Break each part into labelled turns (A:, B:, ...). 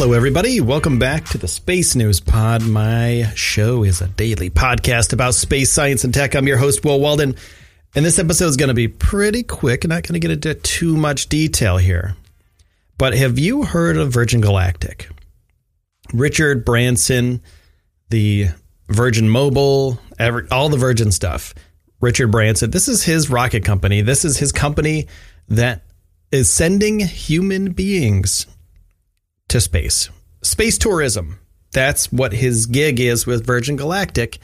A: Hello, everybody. Welcome back to the Space News Pod. My show is a daily podcast about space science and tech. I'm your host, Will Walden. And this episode is going to be pretty quick. Not going to get into too much detail here. But have you heard of Virgin Galactic? Richard Branson, the Virgin Mobile, every, all the Virgin stuff. Richard Branson. This is his rocket company. This is his company that is sending human beings to space. Space tourism. That's what his gig is with Virgin Galactic.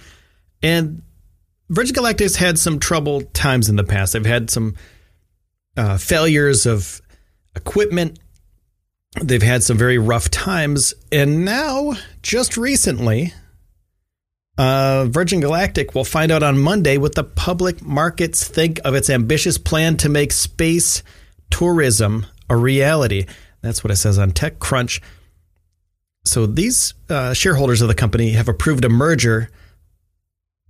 A: And Virgin Galactic's had some troubled times in the past. They've had some uh, failures of equipment. They've had some very rough times. And now, just recently, uh, Virgin Galactic will find out on Monday what the public markets think of its ambitious plan to make space tourism a reality. That's what it says on TechCrunch. So these uh, shareholders of the company have approved a merger,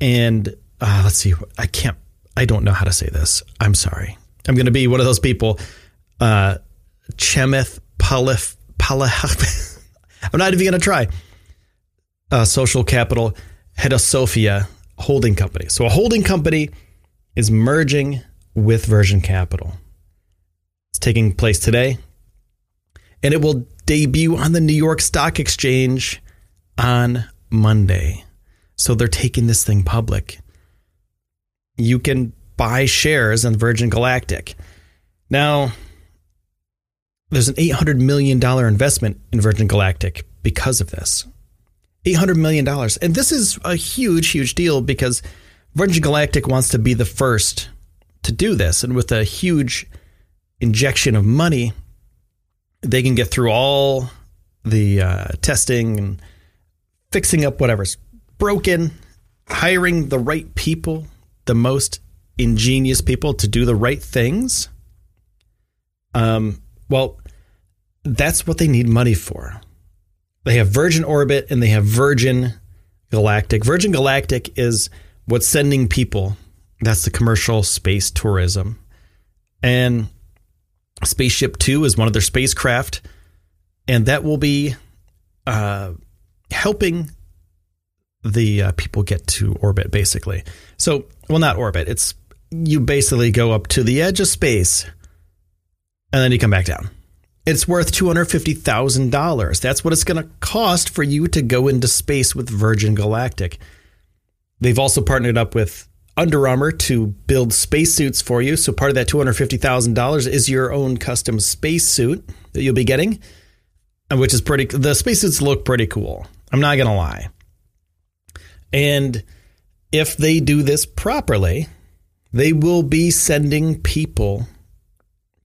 A: and uh, let's see, I can't, I don't know how to say this. I'm sorry. I'm going to be one of those people. Uh, Chemeth Palif Palih. I'm not even going to try. Uh, social Capital Sophia Holding Company. So a holding company is merging with Virgin Capital. It's taking place today and it will debut on the New York Stock Exchange on Monday. So they're taking this thing public. You can buy shares in Virgin Galactic. Now, there's an $800 million investment in Virgin Galactic because of this. $800 million. And this is a huge, huge deal because Virgin Galactic wants to be the first to do this. And with a huge injection of money, they can get through all the uh, testing and fixing up whatever's broken, hiring the right people, the most ingenious people to do the right things. Um, well, that's what they need money for. They have Virgin Orbit and they have Virgin Galactic. Virgin Galactic is what's sending people. That's the commercial space tourism. And Spaceship Two is one of their spacecraft, and that will be uh, helping the uh, people get to orbit, basically. So, well, not orbit. It's you basically go up to the edge of space, and then you come back down. It's worth two hundred fifty thousand dollars. That's what it's going to cost for you to go into space with Virgin Galactic. They've also partnered up with under Armour to build spacesuits for you. So part of that $250,000 is your own custom spacesuit that you'll be getting, which is pretty the spacesuits look pretty cool. I'm not going to lie. And if they do this properly, they will be sending people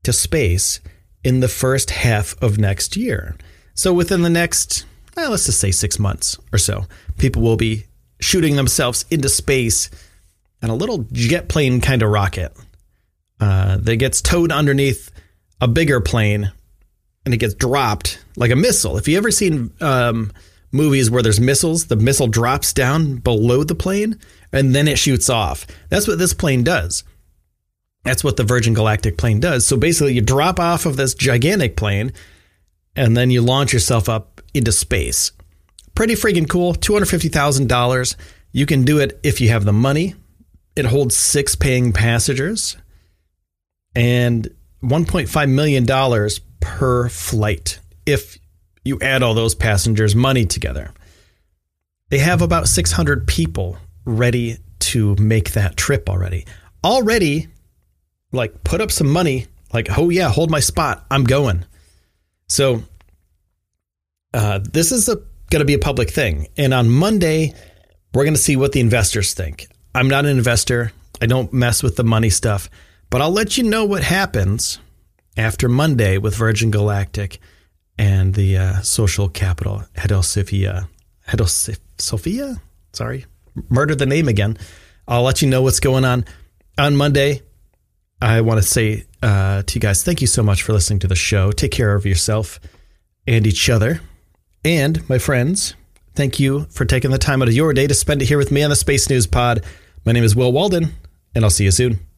A: to space in the first half of next year. So within the next, well, let's just say 6 months or so, people will be shooting themselves into space and a little jet plane kind of rocket uh, that gets towed underneath a bigger plane and it gets dropped like a missile. If you ever seen um, movies where there's missiles, the missile drops down below the plane and then it shoots off. That's what this plane does. That's what the Virgin Galactic plane does. So basically, you drop off of this gigantic plane and then you launch yourself up into space. Pretty freaking cool. $250,000. You can do it if you have the money it holds six paying passengers and $1.5 million per flight if you add all those passengers' money together. They have about 600 people ready to make that trip already. Already, like, put up some money, like, oh yeah, hold my spot, I'm going. So, uh, this is going to be a public thing. And on Monday, we're going to see what the investors think. I'm not an investor. I don't mess with the money stuff. But I'll let you know what happens after Monday with Virgin Galactic and the uh, social capital Hedel Sophia. Sorry, murdered the name again. I'll let you know what's going on on Monday. I want to say uh, to you guys, thank you so much for listening to the show. Take care of yourself and each other. And my friends, thank you for taking the time out of your day to spend it here with me on the Space News Pod. My name is Will Walden, and I'll see you soon.